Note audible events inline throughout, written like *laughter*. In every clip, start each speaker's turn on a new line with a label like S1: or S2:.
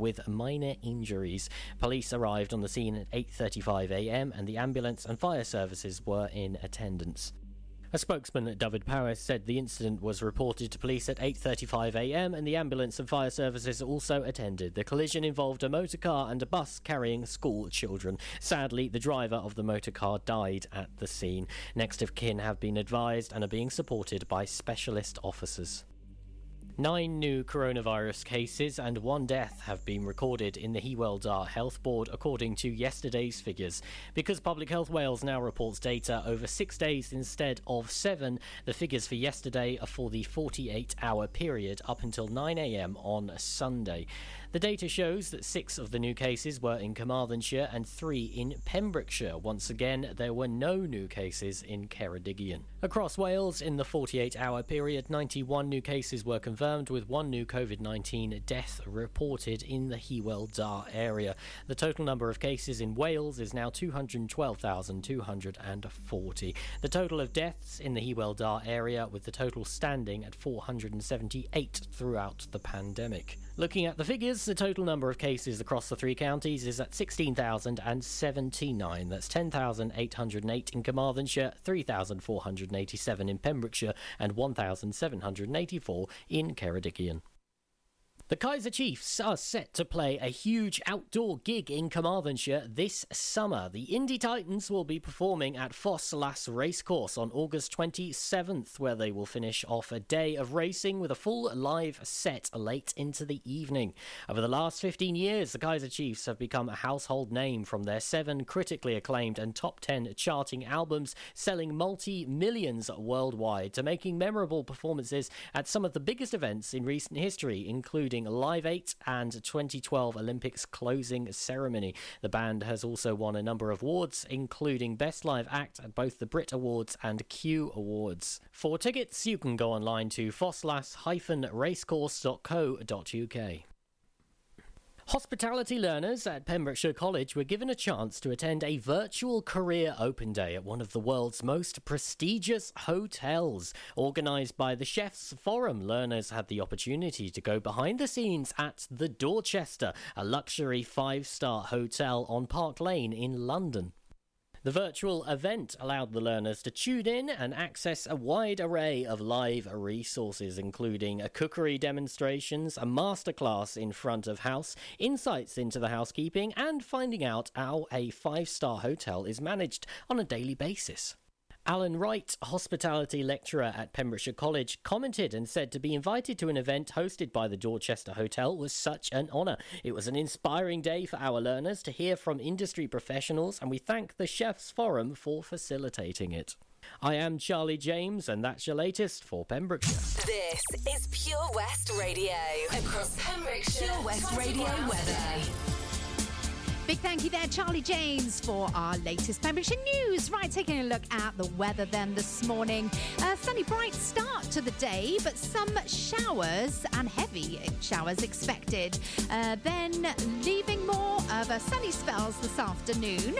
S1: with minor injuries. Police arrived on the scene at 8:35 a.m. and the ambulance and fire services were in attendance. A spokesman at Dyfed-Powys said the incident was reported to police at 8:35 a.m. and the ambulance and fire services also attended. The collision involved a motor car and a bus carrying school children. Sadly, the driver of the motor car died at the scene. Next of kin have been advised and are being supported by specialist officers. Nine new coronavirus cases and one death have been recorded in the Hywel Dda Health Board, according to yesterday's figures. Because Public Health Wales now reports data over six days instead of seven, the figures for yesterday are for the 48 hour period up until 9am on Sunday. The data shows that six of the new cases were in Carmarthenshire and three in Pembrokeshire. Once again, there were no new cases in Ceredigion. Across Wales, in the 48 hour period, 91 new cases were confirmed with one new COVID 19 death reported in the Hywel Dda area. The total number of cases in Wales is now 212,240. The total of deaths in the Hywel Dda area, with the total standing at 478 throughout the pandemic. Looking at the figures, the total number of cases across the three counties is at 16,079. That's 10,808 in Carmarthenshire, 3,487 in Pembrokeshire, and 1,784 in Ceredigion. The Kaiser Chiefs are set to play a huge outdoor gig in Carmarthenshire this summer. The Indy Titans will be performing at Ffos Las Racecourse on August 27th, where they will finish off a day of racing with a full live set late into the evening. Over the last 15 years, the Kaiser Chiefs have become a household name from their seven critically acclaimed and top 10 charting albums, selling multi millions worldwide, to making memorable performances at some of the biggest events in recent history, including Live 8 and 2012 Olympics closing ceremony. The band has also won a number of awards, including Best Live Act at both the Brit Awards and Q Awards. For tickets, you can go online to foslas-racecourse.co.uk. Hospitality learners at Pembrokeshire College were given a chance to attend a virtual career open day at one of the world's most prestigious hotels. Organised by the Chefs Forum, learners had the opportunity to go behind the scenes at the Dorchester, a luxury five star hotel on Park Lane in London. The virtual event allowed the learners to tune in and access a wide array of live resources, including a cookery demonstrations, a masterclass in front of house, insights into the housekeeping, and finding out how a five star hotel is managed on a daily basis. Alan Wright, hospitality lecturer at Pembrokeshire College, commented and said to be invited to an event hosted by the Dorchester Hotel was such an honour. It was an inspiring day for our learners to hear from industry professionals, and we thank the Chefs Forum for facilitating it. I am Charlie James, and that's your latest for Pembrokeshire.
S2: This is Pure West Radio. Across Pembrokeshire, Pure West Radio weather.
S3: Big thank you there, Charlie James, for our latest Pembrokeshire news. Right, taking a look at the weather then this morning. A sunny, bright start to the day, but some showers and heavy showers expected. Uh, then leaving more of a sunny spells this afternoon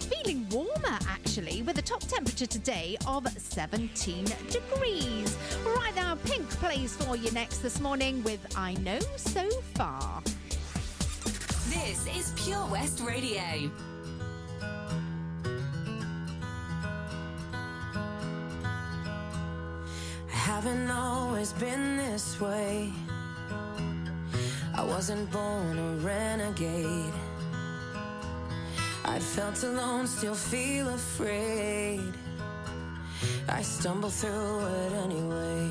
S3: feeling warmer actually, with a top temperature today of 17 degrees. Right now, Pink plays for you next this morning with I Know So Far.
S2: This is Pure West Radio.
S4: I haven't always been this way. I wasn't born a renegade. I felt alone, still feel afraid. I stumble through it anyway.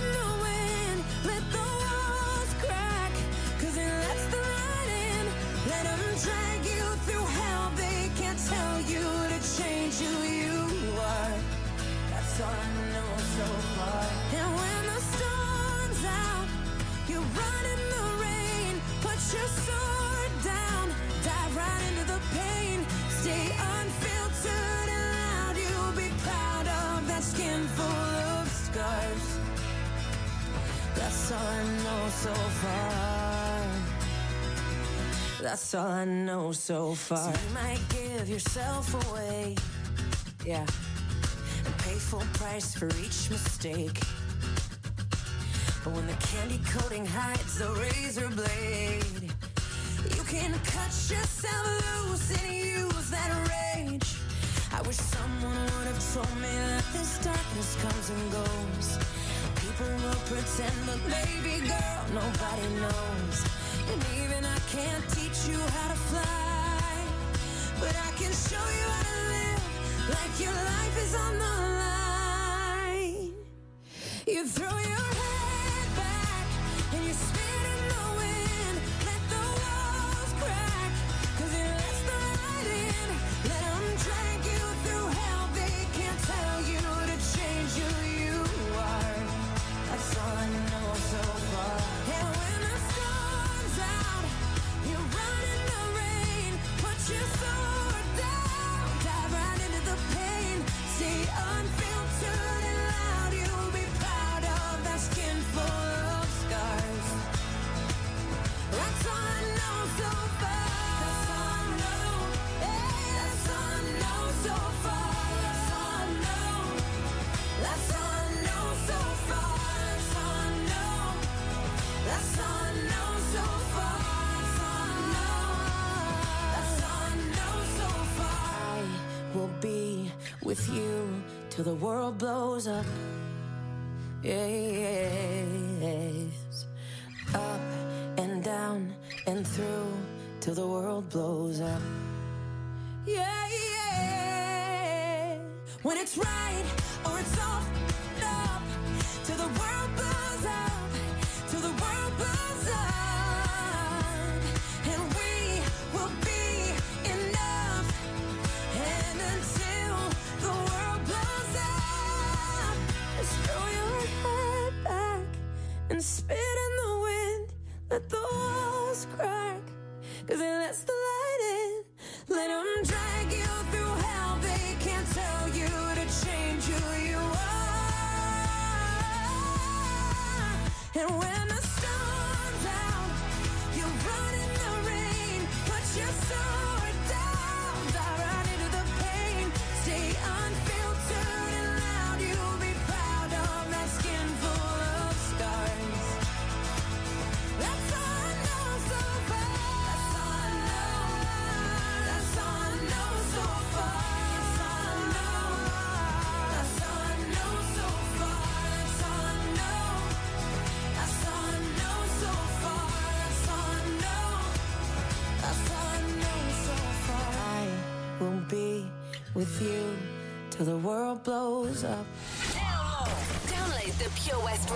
S4: sword down, dive right into the pain, stay unfiltered and loud. You'll be proud of that skin full of scars. That's all I know so far. That's all I know so far. So you might give yourself away, yeah, and pay full price for each mistake. But when the candy coating hides the razor blade, you can cut yourself loose and use that rage. I wish someone would have told me that this darkness comes and goes. People will pretend, but baby girl, nobody knows. And even I can't teach you how to fly, but I can show you how to live like your life is on the line. You throw your with you till the world blows up. Yes. Up and down and through till the world blows up. Yeah, yeah. When it's right or it's off, up till the world spit in the wind. Let the walls crack, cause it lets the light in. Let Let 'em drag you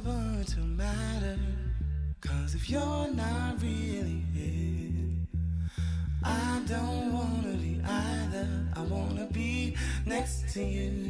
S5: To matter. Cause if you're not really here, I don't wanna be either. I wanna be next to you.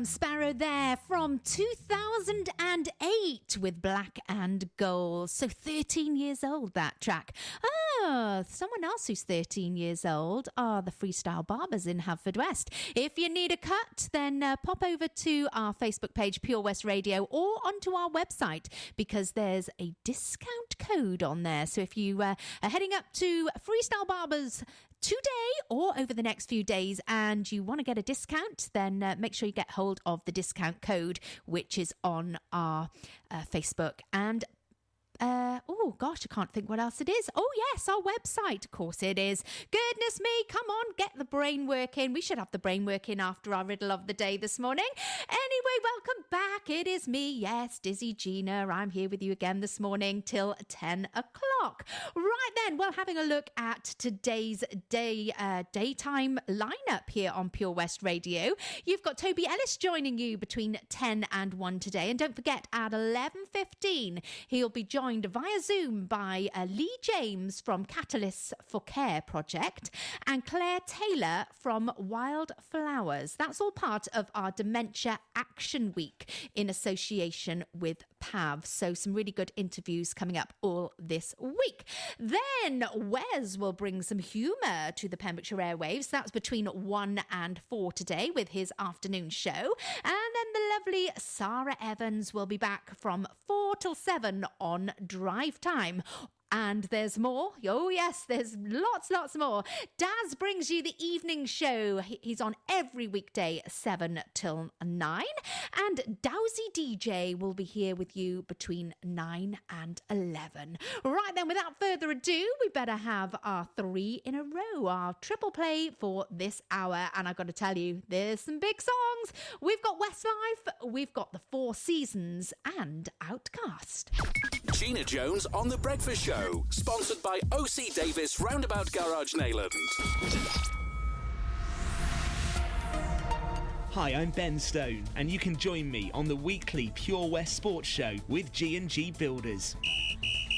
S3: Sam Sparro there from 2008 with Black and Gold. So 13 years old, that track. Oh, someone else who's 13 years old are the Freestyle Barbers in Haverfordwest. If you need a cut, then uh, pop over to our Facebook page, Pure West Radio, or onto our website because there's a discount code on there. So if you uh, are heading up to Freestyle Barbers, today or over the next few days and you want to get a discount, then uh, make sure you get hold of the discount code, which is on our uh, Facebook and uh, oh gosh, I can't think what else it is. Oh yes, our website. Of course it is. Goodness me, come on, get the brain working. We should have the brain working after our riddle of the day this morning. Anyway, welcome back. It is me, yes, Dizzy Gina. I'm here with you again this morning till 10 o'clock. Right then, well, having a look at today's day uh, daytime lineup here on Pure West Radio. You've got Toby Ellis joining you between 10 and 1 today. And don't forget, at 11.15, he'll be joined via Zoom by uh, Lee James from Catalysts for Care project and Claire Taylor from Wildflowers. That's all part of our Dementia Action Week in association with PAV. So, some really good interviews coming up all this week. Then, Wes will bring some humour to the Pembrokeshire airwaves. That's between 1 and 4 today with his afternoon show. And lovely Sarah Evans will be back from 4 till 7 on Drive Time. And there's more. Oh, yes, there's lots, lots more. Daz brings you the evening show. He's on every weekday, 7 till 9. And Dowsy DJ will be here with you between 9 and 11. Right then, without further ado, we better have our three in a row, our triple play for this hour. And I've got to tell you, there's some big songs. We've got Westlife, we've got The Four Seasons, and OutKast.
S6: Gina Jones on The Breakfast Show, sponsored by OC Davis Roundabout Garage Neyland.
S7: Hi, I'm Ben Stone, and you can join me on the weekly Pure West Sports Show with G&G Builders.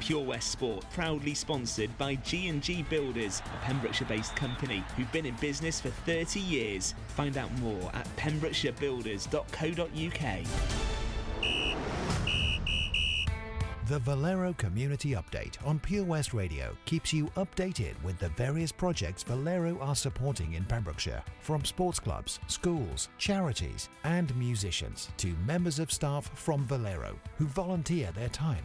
S7: Pure West Sport, proudly sponsored by G&G Builders, a Pembrokeshire-based company who've been in business for 30 years. Find out more at pembrokeshirebuilders.co.uk.
S8: The Valero Community Update on Pure West Radio keeps you updated with the various projects Valero are supporting in Pembrokeshire, from sports clubs, schools, charities, and musicians to members of staff from Valero who volunteer their time.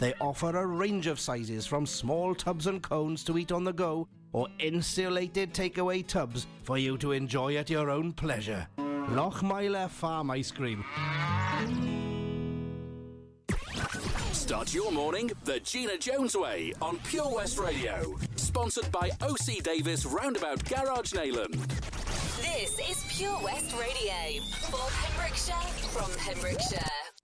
S9: They offer a range of sizes from small tubs and cones to eat on the go or insulated takeaway tubs for you to enjoy at your own pleasure. Lochmeyler Farm Ice Cream.
S6: Start your morning the Gina Jones way on Pure West Radio, sponsored by OC Davis Roundabout Garage Neyland.
S2: This is Pure West Radio for Pembrokeshire from Pembrokeshire.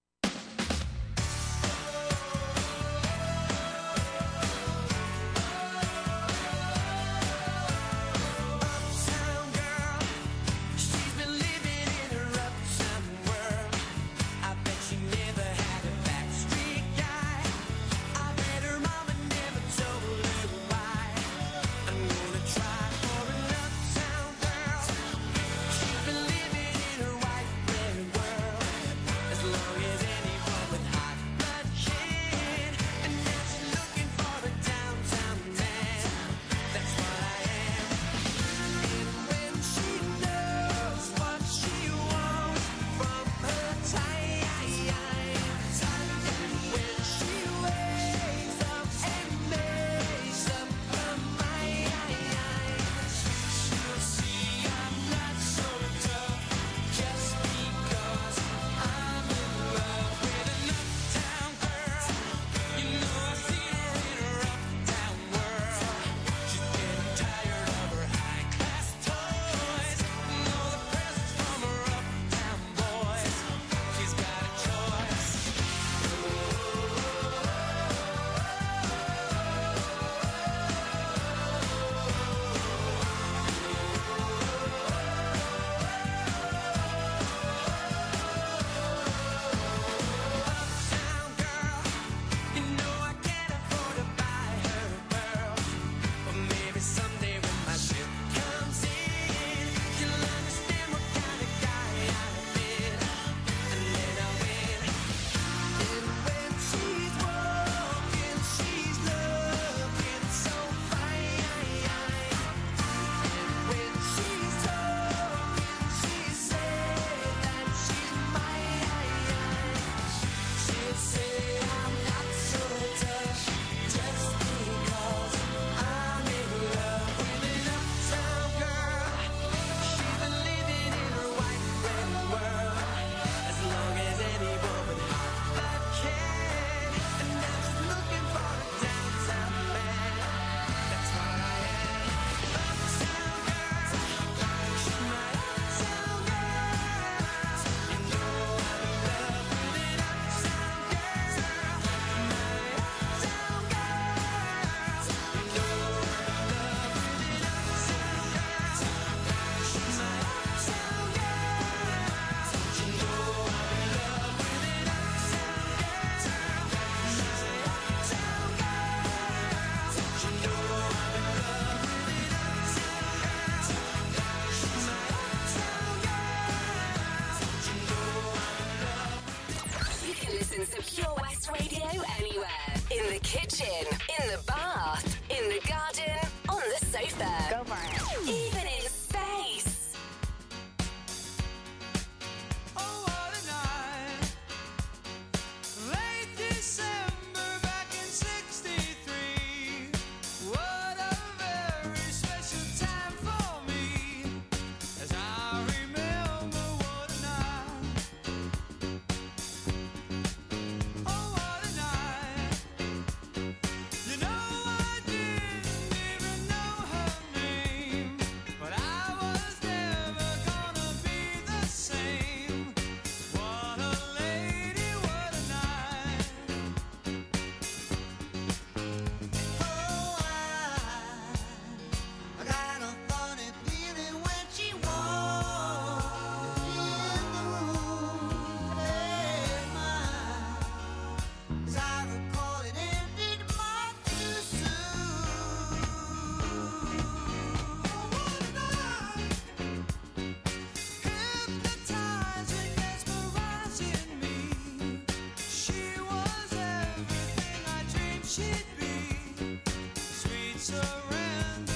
S10: surrender.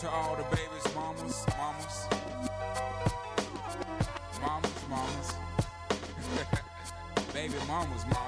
S11: to all the babies, mamas, mamas. Mamas, mamas. *laughs* Baby mamas, mamas.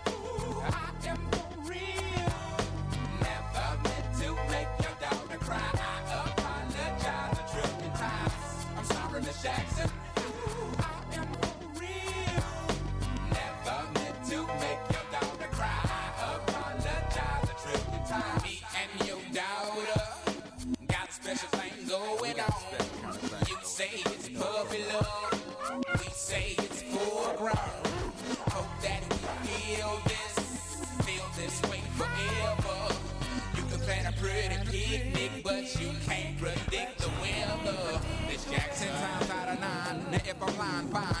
S11: Since you can't predict the weather, it's Jackson times out of nine.
S12: Now if I'm lying, fine.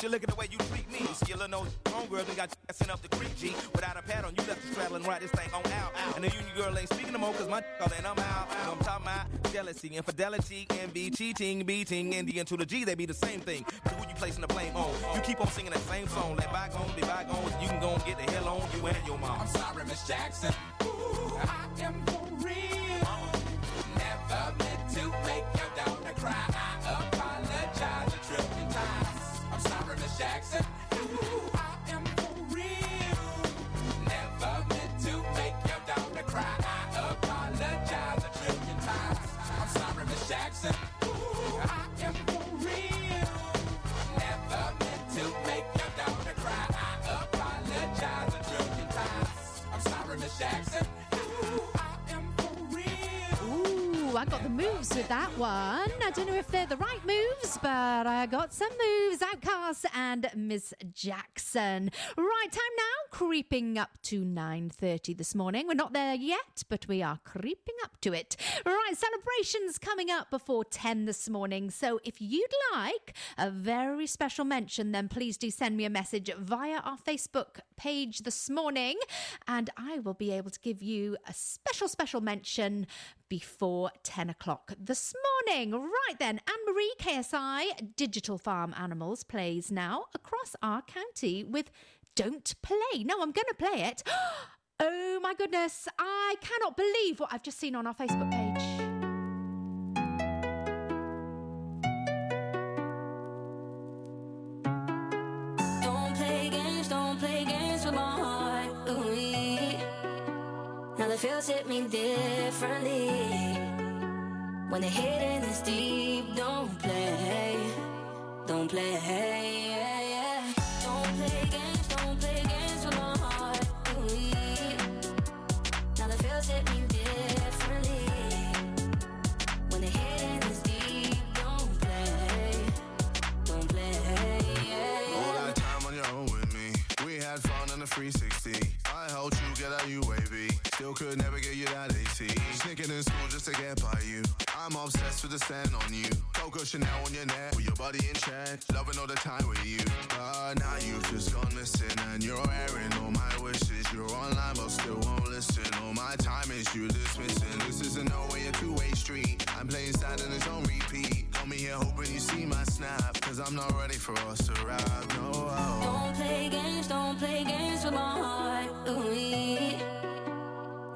S13: She look at the way you treat me. See, little no homegirl done got sent up the creek, G. Without a pad on, you left the straddle and ride this thing on out. And the union girl ain't speaking no more, cause my all and I'm out. I'm talking about jealousy, infidelity, envy, cheating, beating, and the N to the G, they be the same thing. But who you placing the blame on? You keep on singing that same song. Let bygones be bygones. You can go and get the hell on you and your mom.
S11: I'm sorry, Miss Jackson. Ooh, I am for real. Never meant to make your daughter cry. I
S3: got the moves with that one. I don't know if they're the right moves, but I got some moves. OutKast and Miss Jackson. Right, time now. Creeping up to 9.30 this morning. We're not there yet, but we are creeping up to it. Right, celebrations coming up before 10 this morning. So if you'd like a very special mention, then please do send me a message via our Facebook page this morning, and I will be able to give you a special, special mention before 10 o'clock this morning. Right then, Anne Marie KSI Digital Farm Animals plays now across our county with Don't Play. No, I'm going to play it. *gasps* Oh my goodness, I cannot believe what I've just seen on our Facebook page.
S14: Feels hit me differently. When the hitting is deep, don't play, don't play. Yeah, yeah. Don't play games, don't play games with my heart. Ooh, now the feels hit me differently. When the hitting is deep, don't play, don't play. Yeah,
S5: All that time on your own with me. We had fun on the 360. I helped you get out UAV. Still could never get you that AT. Sneaking in school just to get by you. I'm obsessed with the stand on you. Coco Chanel on your neck with your body in check. Loving all the time with you. But now you've just gone missing and you're airing all my wishes. You're online but still won't listen. All my time is you dismissing. This isn't no way a two-way street. I'm playing sad and it's on repeat. Call me here hoping you see my snap. Cause I'm not ready for us to rap. No, oh.
S14: Don't play games, don't play games with my heart. Ooh,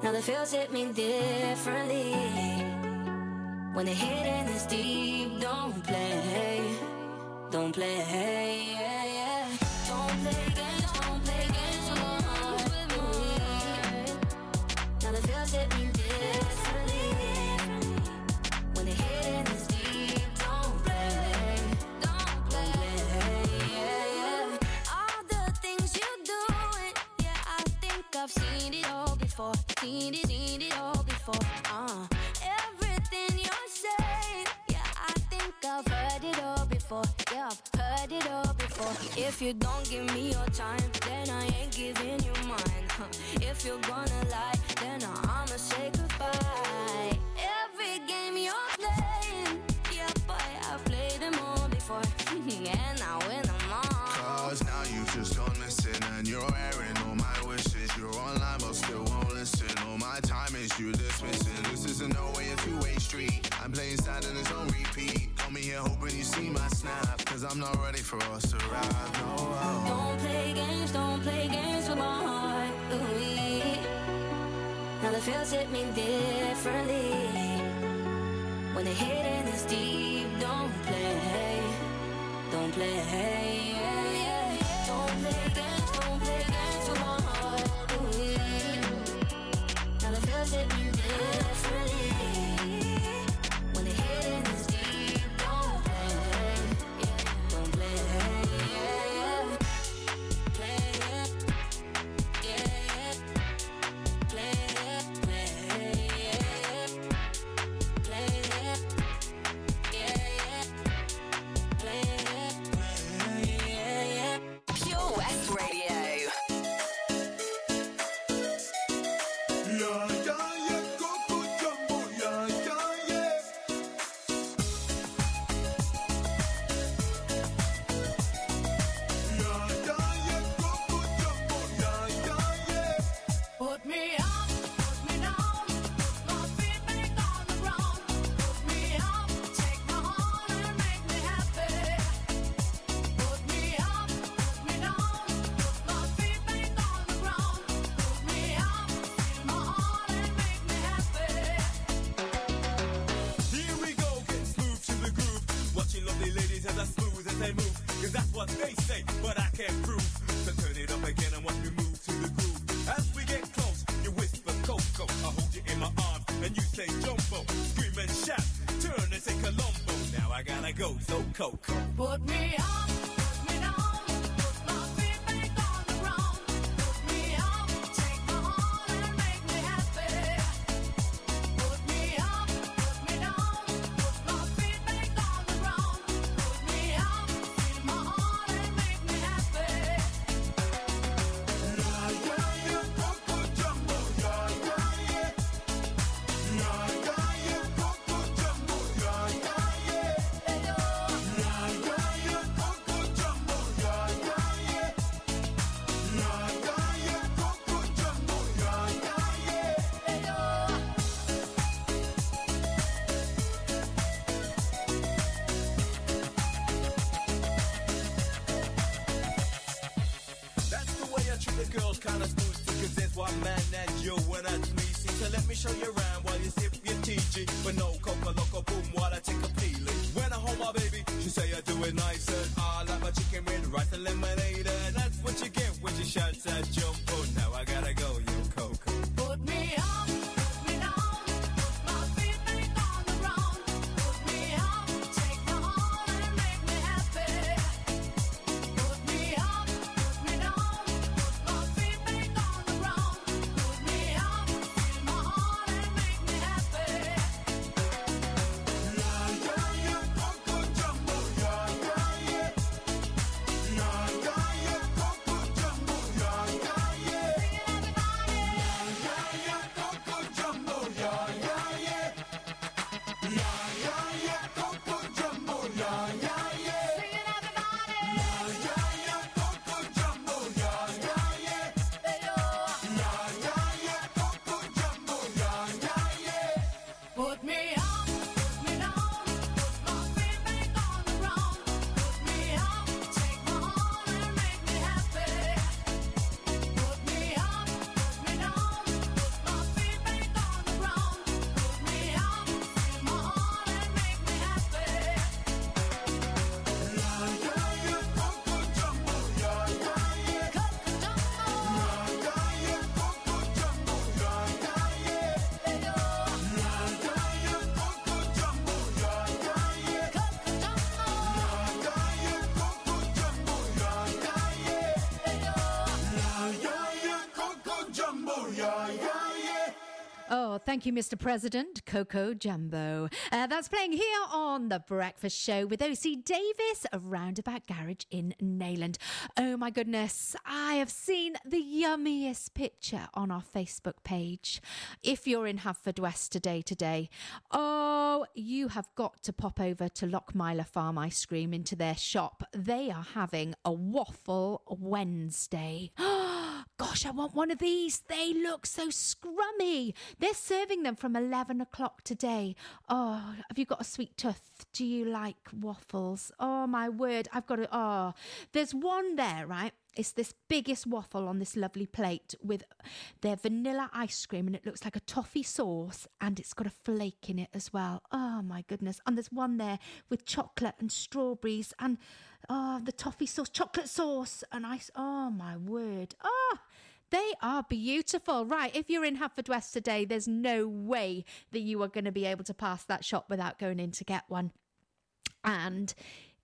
S14: now the feels hit me differently. When the hitting is deep, don't play, don't play. Yeah, yeah. Don't play games, don't play games with my heart. Ooh, now the feels hit me differently. When the hitting is deep, don't play, don't play. Yeah, yeah. All the things you doing, yeah, I think I've seen it all before. Seen it, seen it all before. Uh, I've heard it all before. Yeah, I've heard it all before. If you don't give me your time, then I ain't giving you mine. Huh. If you're gonna lie, then I'ma say goodbye. Every game you're playing, yeah, boy, I've played them all before, *laughs* and I win them all.
S5: Cause now you've just gone missing and you're airing all my wishes. You're online but still won't listen. All my time is you dismissing. This isn't no way a two-way street. I'm playing sad and it's on repeat here hoping you see my snap. Cause I'm not ready for us to ride. No.
S4: Don't play games, don't play games with my heart. Ooh, now the feels hit me differently. When the hidden is deep, don't play. Don't play. Yeah, yeah. Don't play games, don't play
S15: games. Coke. one man that you when I me. See, so let me show you around while you sip your TG. But no coca loco boom while I take a
S3: Oh, thank you, Mr. President, Coco Jumbo. Uh, that's playing here on The Breakfast Show with OC Davis, a roundabout garage in Neyland. Oh my goodness, I have seen the yummiest picture on our Facebook page. If you're in Haverfordwest today, today, oh, you have got to pop over to Lochmeyler Farm Ice Cream into their shop. They are having a Waffle Wednesday. *gasps* Oh, gosh, I want one of these. They look so scrummy. They're serving them from 11 o'clock today. Oh, have you got a sweet tooth? Do you like waffles? Oh, my word. I've got it. Oh, there's one there, right? It's this biggest waffle on this lovely plate with their vanilla ice cream, and it looks like a toffee sauce, and it's got a flake in it as well. Oh my goodness! And there's one there with chocolate and strawberries, and oh, the toffee sauce, chocolate sauce, and ice. Oh my word! Oh, they are beautiful. Right, if you're in Haverfordwest today, there's no way that you are going to be able to pass that shop without going in to get one. And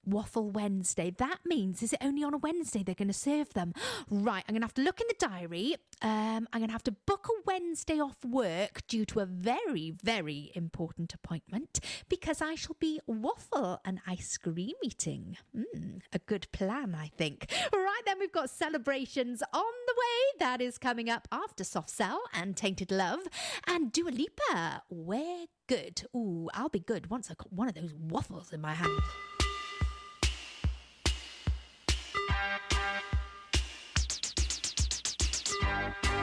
S3: Waffle Wednesday. That means, is it only on a Wednesday they're going to serve them? *gasps* Right, I'm going to have to look in the diary. Um, I'm going to have to book a Wednesday off work due to a very, very important appointment because I shall be waffle and ice cream eating. Mm, a good plan, I think. Right, then we've got celebrations on the way. That is coming up after Soft Cell and Tainted Love and Dua Lipa. We're good. Ooh, I'll be good once I've got one of those waffles in my hand.
S10: Música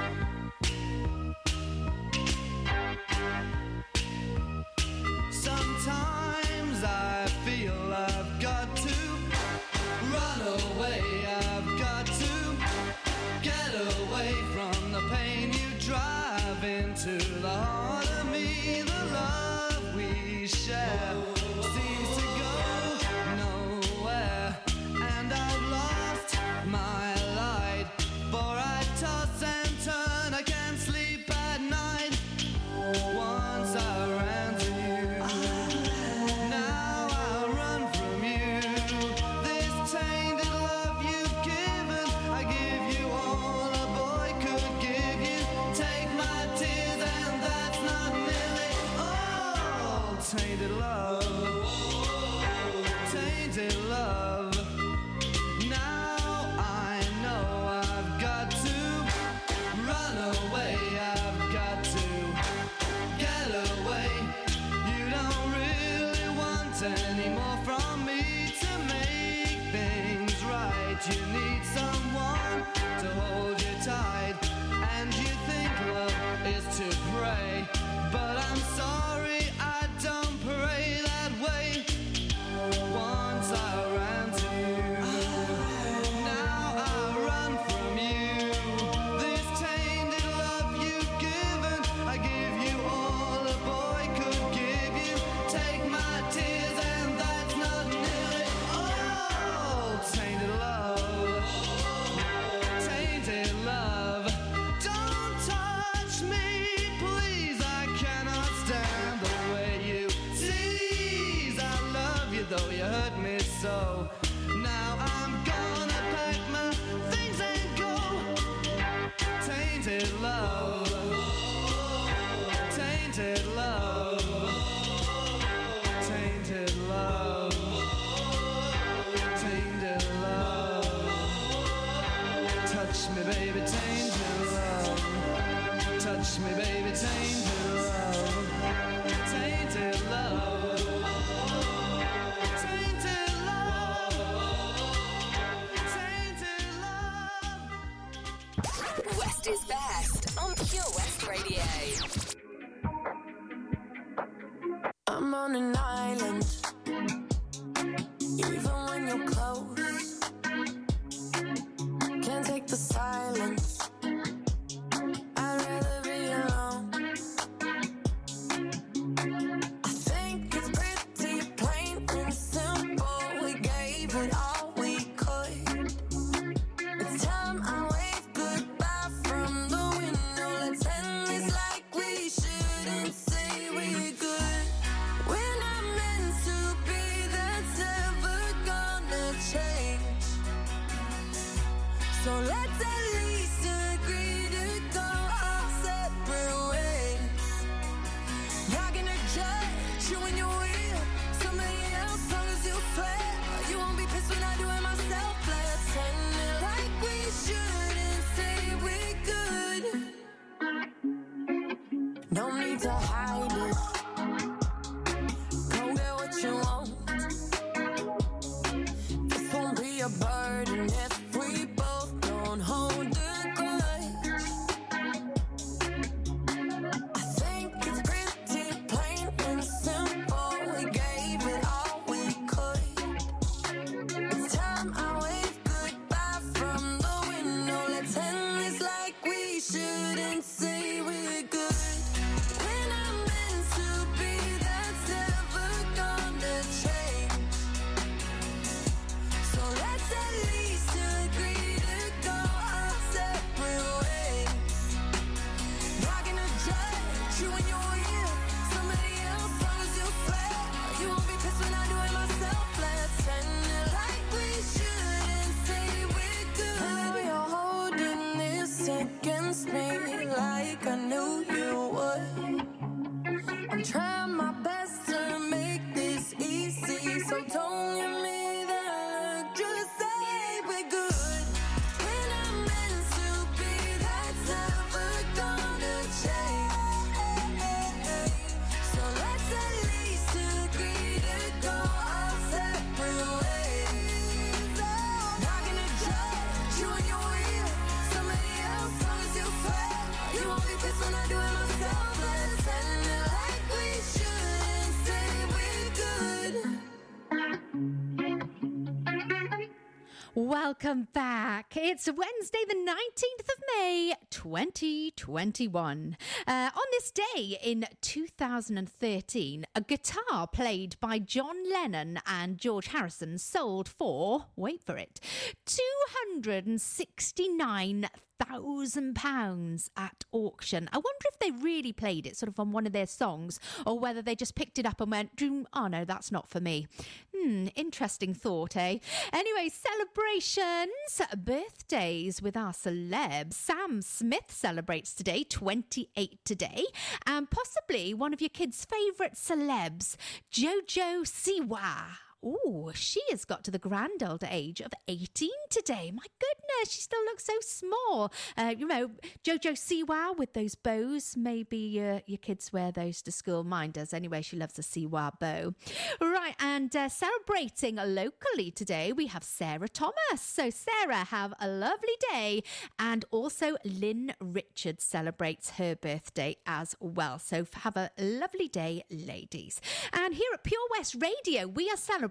S10: Love,
S3: Welcome back. It's Wednesday, the 19th of May, 2021. Uh, on this day in 2013, a guitar played by John Lennon and George Harrison sold for, wait for it, £269,000 at auction. I wonder if they really played it sort of on one of their songs or whether they just picked it up and went, "Hmm, oh no, that's not for me. Hmm, interesting thought, eh? Anyway, celebrations, birthdays with our celebs. Sam Smith celebrates today, 28 today, and possibly one of your kids' favourite celebs, Jojo Siwa. Oh, she has got to the grand old age of 18 today. My goodness, she still looks so small. Uh, you know, Jojo Siwa with those bows. Maybe uh, your kids wear those to school. Mine does. Anyway, she loves a Siwa bow. Right, and uh, celebrating locally today, we have Sarah Thomas. So, Sarah, have a lovely day. And also, Lynn Richards celebrates her birthday as well. So, have a lovely day, ladies. And here at Pure West Radio, we are celebrating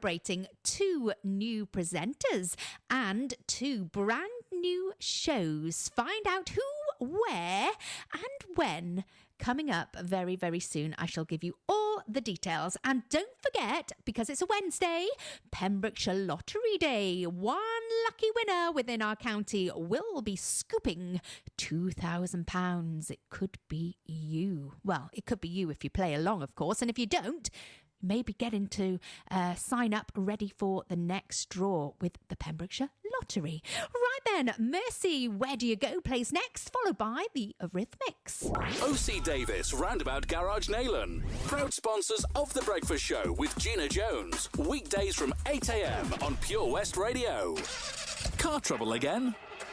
S3: two new presenters and two brand new shows. Find out who, where, and when. Coming up very, very soon, I shall give you all the details. And don't forget, because it's a Wednesday, Pembrokeshire Lottery Day. One lucky winner within our county will be scooping £2,000. It could be you. Well, it could be you if you play along, of course. And if you don't, maybe getting to uh, sign up ready for the next draw with the Pembrokeshire Lottery. Right then, Mercy, Where Do You Go plays next, followed by the Eurythmics.
S6: OC Davis Roundabout Garage Neyland. Proud sponsors of The Breakfast Show with Gina Jones. Weekdays from 8am on Pure West Radio. Car trouble again?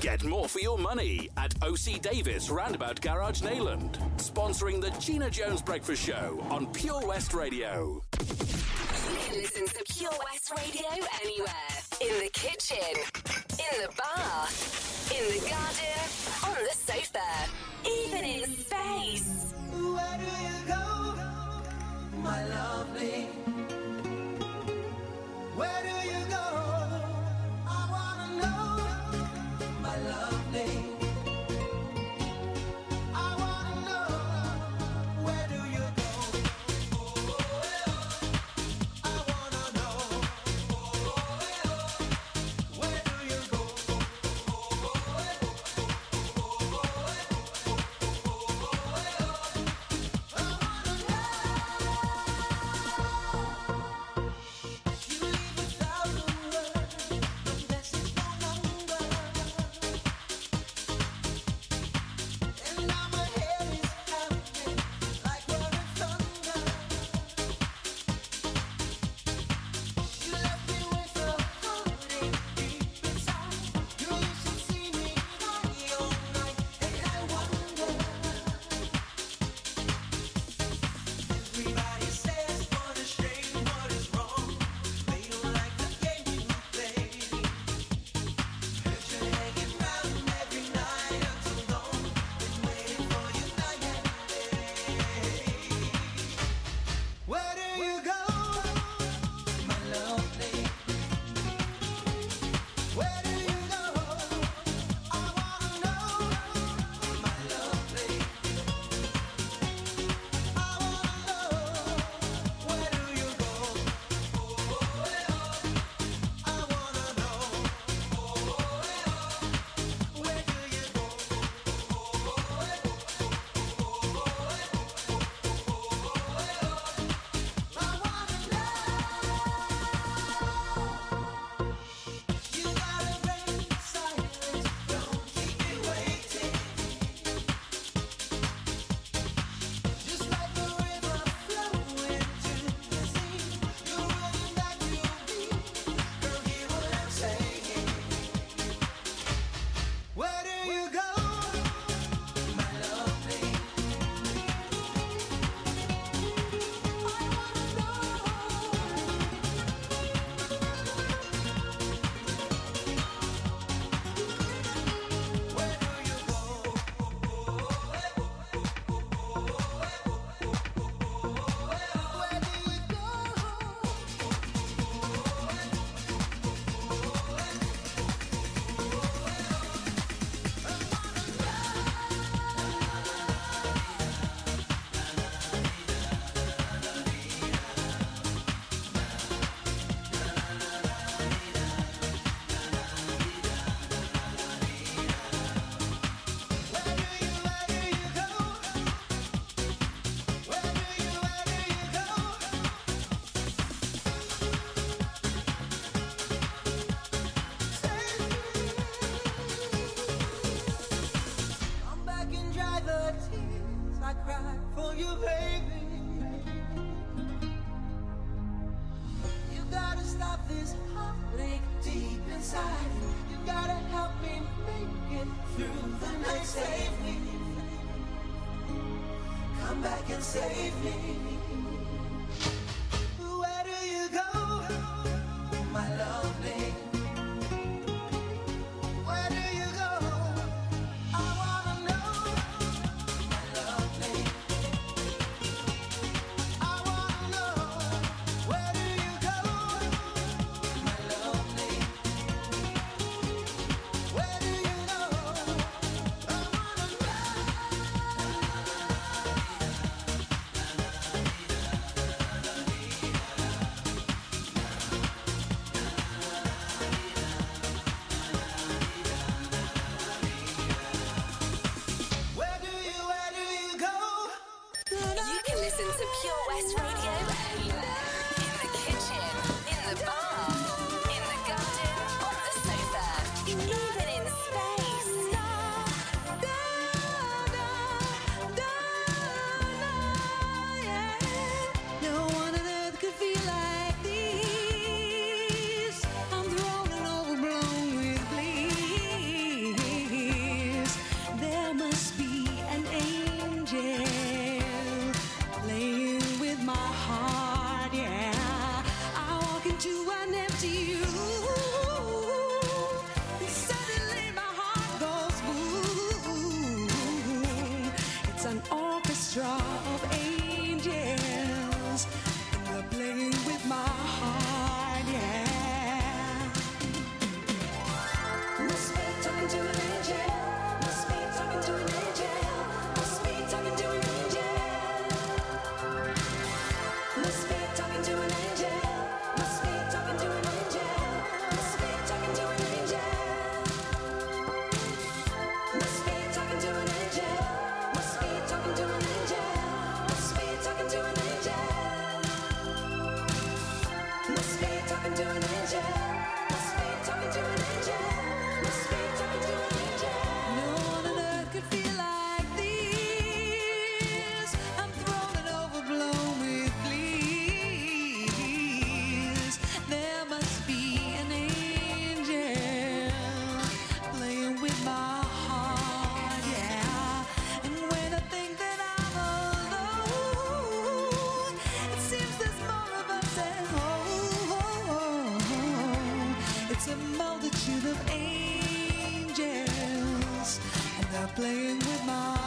S6: Get more for your money at OC Davis Roundabout Garage Neyland, sponsoring the Gina Jones Breakfast Show on Pure West Radio.
S16: You can listen to Pure West Radio anywhere. In the kitchen, in the bath, in the garden, on the sofa, even in space.
S2: Where do you go, my lovely? Where do you go? you, baby. You gotta stop this heartache deep inside. You gotta help me make it through the night save me. Come back and save me.
S4: best friend. It's a multitude of angels, and they're playing with my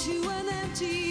S4: to an empty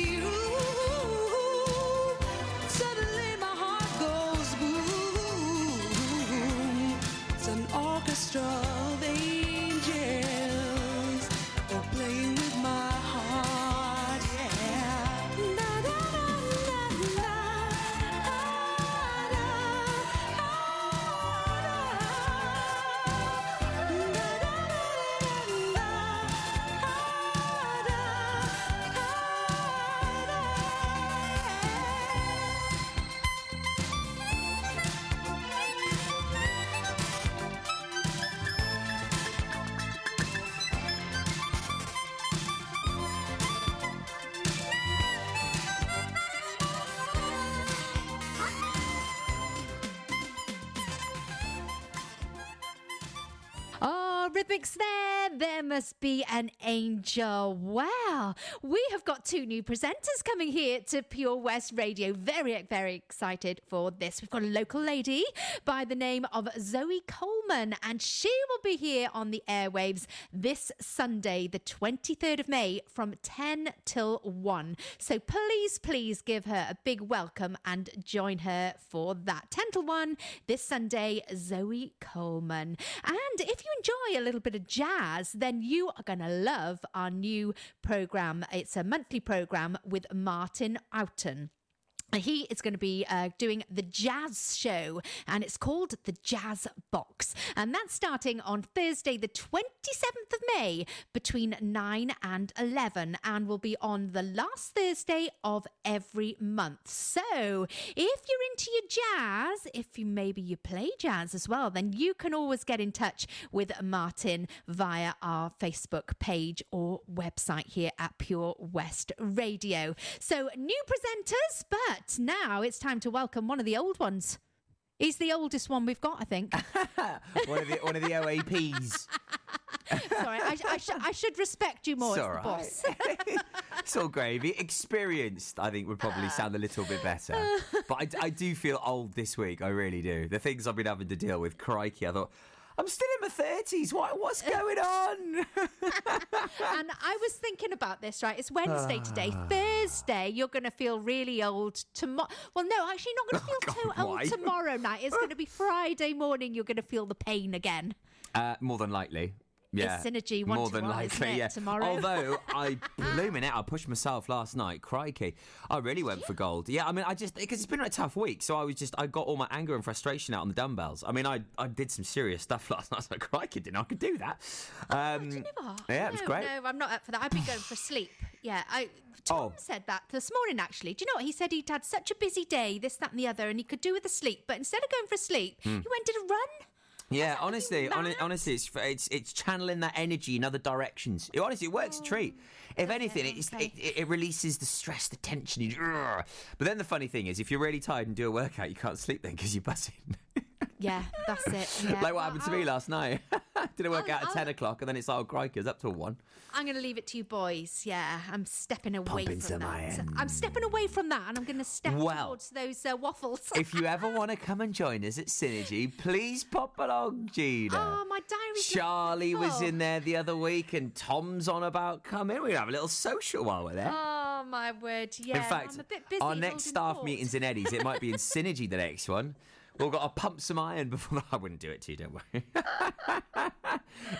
S3: Eurythmics there, there must be an angel. Wow. We have got two new presenters coming here to Pure West Radio. Very, very excited for this. We've got a local lady by the name of Zoe Coleman, and she will be here on the airwaves this Sunday, the 23rd of May, from 10 till 1. So please, please give her a big welcome and join her for that. 10 till 1 this Sunday, Zoe Coleman. And if you enjoy a little bit of jazz, then you are going to love our new program. It's a monthly program with Martin Outen. He is going to be uh, doing the jazz show, and it's called the Jazz Box. And that's starting on Thursday, the 27th of May, between 9 and 11, and will be on the last Thursday of every month. So if you're into your jazz, if you maybe you play jazz as well, then you can always get in touch with Martin via our Facebook page or website here at Pure West Radio. So new presenters, but now it's time to welcome one of the old ones. He's the oldest one we've got, I think. *laughs*
S17: one of the one of the OAPs. *laughs*
S3: Sorry, I, I, sh- I should respect you more
S17: It's
S3: as
S17: right.
S3: boss. *laughs*
S17: It's all gravy. Experienced, I think, would probably sound a little bit better. But I, I do feel old this week. I really do. The things I've been having to deal with, crikey, I thought. I'm still in my thirties. What what's going on? *laughs*
S3: and I was thinking about this, right? It's Wednesday today.
S17: Ah.
S3: Thursday, you're going to feel really old tomorrow. Well, no, actually, not going to feel too
S17: why?
S3: old tomorrow night. It's going to be *laughs* Friday morning. You're going to feel the pain again.
S17: Uh, more than likely. Yeah,
S3: synergy
S17: more
S3: one to
S17: than
S3: one,
S17: likely. yeah.
S3: tomorrow?
S17: Although *laughs* I blooming out, I pushed myself last night. Crikey, I really went for gold. Yeah, I mean, I just because it's been a tough week, so I was just I got all my anger and frustration out on the dumbbells. I mean, I I did some serious stuff *laughs* last night. I was like, crikey, didn't I could do that? Um, yeah, it was
S3: no,
S17: great.
S3: No, I'm not up for that. I'd be going for sleep. Yeah, I. Tom
S17: Oh.
S3: said that this morning. Actually, do you know what he said? He'd had such a busy day, this, that, and the other, and he could do with a sleep. But instead of going for sleep,
S17: Hmm.
S3: he went and did a run.
S17: Yeah, honestly, hon- honestly, it's, it's it's channeling that energy in other directions. It, honestly, it works a treat. If anything, it's, it, it, it releases the stress, the tension. But then the funny thing is, if you're really tired and do a workout, you can't sleep then because you're buzzing. *laughs*
S3: Yeah, that's it. Yeah.
S17: like what happened to me last night. *laughs* Did a workout
S3: I'll-
S17: at 10 o'clock and then it's like, oh, crikey, I was up till 1.
S3: I'm going to leave it to you boys. Yeah, I'm stepping away
S17: Pumping
S3: from
S17: some
S3: that.
S17: iron.
S3: I'm stepping away from that, and I'm going to step
S17: Well,
S3: towards those uh, waffles.
S17: if you ever *laughs* want to come and join us at Synergy, please pop along, Gina.
S3: oh, my diary's
S17: Charlie was in there the other week and Tom's on about coming. We'll have a little social while we're there.
S3: Oh my word! Yeah,
S17: in fact,
S3: I'm a bit busy.
S17: our next staff
S3: court.
S17: meeting's in Eddie's. It might be in *laughs* Synergy, the next one. We've got to pump some iron before. *laughs* I wouldn't do it to you, don't worry. *laughs*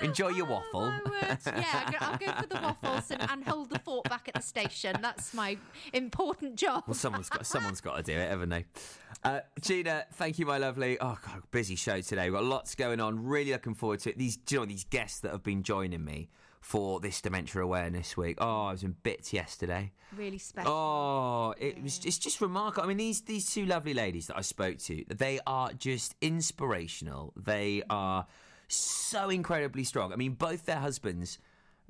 S17: Enjoy your waffle.
S3: Oh. Yeah, I'll go- for the *laughs* waffles and, and hold the fort back at the station. That's my important job.
S17: Well, someone's got someone's got to do it, haven't they? Uh, Gina, thank you, my lovely. Oh God, busy show today. We've got lots going on. Really looking forward to it. These, you know, these guests that have been joining me for this dementia awareness week. Oh, I was in bits yesterday.
S3: Really special.
S17: Oh, it was it's just remarkable. I mean, these these two lovely ladies that I spoke to, they are just inspirational. They are so incredibly strong. I mean, both their husbands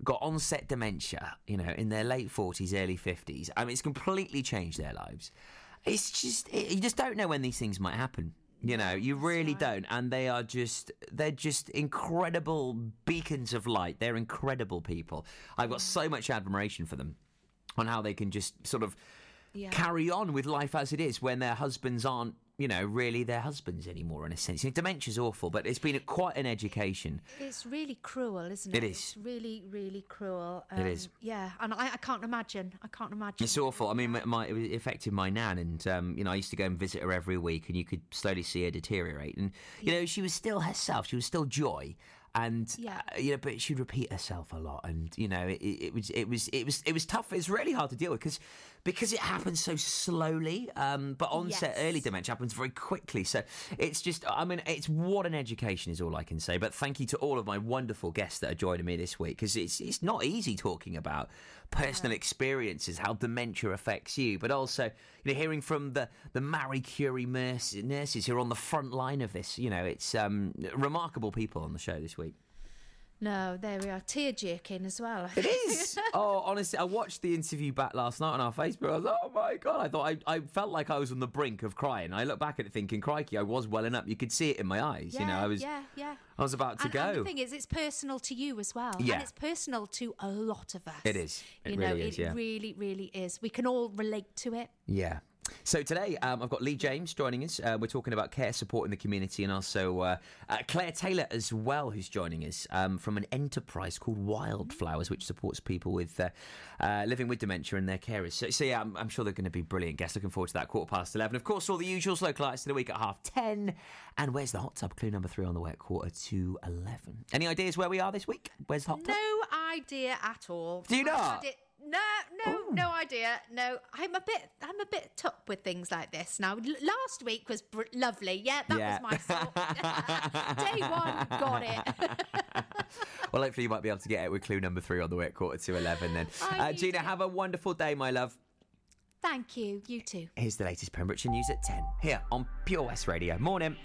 S17: got onset dementia, you know, in their late 40s, early 50s. I mean, it's completely changed their lives. It's just it, you just don't know when these things might happen. You know, you really don't, and they are just—they're just incredible beacons of light. They're incredible people. I've got so much admiration for them on how they can just sort of
S3: Yeah.
S17: carry on with life as it is when their husbands aren't, you know, really their husbands anymore. In a sense, you know, dementia's awful, but it's been a, quite an education.
S3: It's really cruel, isn't
S17: It
S3: it?
S17: is.
S3: It's really, really cruel.
S17: It is.
S3: Yeah, and I, I can't imagine. I can't imagine.
S17: It's awful. I mean, my, my, it affected my nan, and um, you know, I used to go and visit her every week, and you could slowly see her deteriorate. And you know, she was still herself. She was still joy, and
S3: Yeah.
S17: uh, you know, but she'd repeat herself a lot, and you know, it, it was, it was, it was, it was tough. It's really hard to deal with because because it happens so slowly. Um, but onset
S3: Yes.
S17: early dementia happens very quickly. So it's just, I mean, it's what an education is all I can say. But thank you to all of my wonderful guests that are joining me this week because it's it's not easy talking about personal experiences, how dementia affects you, but also you know hearing from the the Marie Curie nurse- nurses who are on the front line of this. You know, it's um, remarkable people on the show this week.
S3: No, there we are. Tear jerking as well.
S17: It is. *laughs* oh, honestly, I watched the interview back last night on our Facebook. I was like, oh my god! I thought I, I felt like I was on the brink of crying. I look back at it thinking, crikey, I was welling up. You could see it in my eyes. you know, I was,
S3: Yeah, yeah.
S17: I was about to
S3: and,
S17: go.
S3: and the thing is, it's personal to you as well.
S17: Yeah.
S3: And it's personal to a lot of us.
S17: It is. It
S3: you know,
S17: is,
S3: it
S17: yeah.
S3: really, really is. We can all relate to it.
S17: Yeah. So today um, I've got Lee James joining us. Uh, we're talking about care support in the community, and also uh, uh, Claire Taylor as well, who's joining us um, from an enterprise called Wildflowers, which supports people with uh, uh, living with dementia and their carers. So, so yeah, I'm, I'm sure they're going to be brilliant guests. Looking forward to that. Quarter past eleven. Of course, all the usuals. Local artists of the week at half ten. And where's the hot tub? Clue number three on the way at quarter to eleven. Any ideas where we are this week? Where's the hot tub?
S3: No idea at all.
S17: Do you not?
S3: No, no, no idea. No, I'm a bit, I'm a bit top with things like this now. L- last week was br- lovely. Yeah, that
S17: Yeah.
S3: was my sort. *laughs* Day one, got it. *laughs*
S17: Well, hopefully you might be able to get it with clue number three on the way at quarter to eleven. Then, uh, Gina, have a wonderful day, my love.
S3: Thank you. You too.
S17: Here's the latest Pembrokeshire news at 10 here on Pure West Radio. Morning.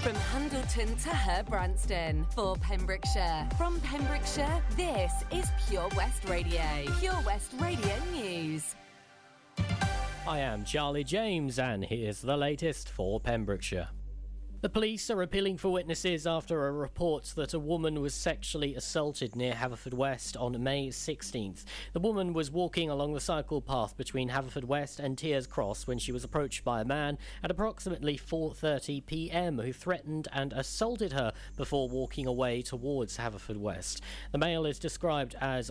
S2: From Hundleton to Herbrandston for Pembrokeshire. From Pembrokeshire, this is Pure West Radio. Pure West Radio News.
S1: I am Charlie James, and here's the latest for Pembrokeshire. The police are appealing for witnesses after a report that a woman was sexually assaulted near Haverfordwest on May 16th. The woman was walking along the cycle path between Haverfordwest and Tiers Cross when she was approached by a man at approximately 4:30 p.m. who threatened and assaulted her before walking away towards Haverfordwest. The male is described as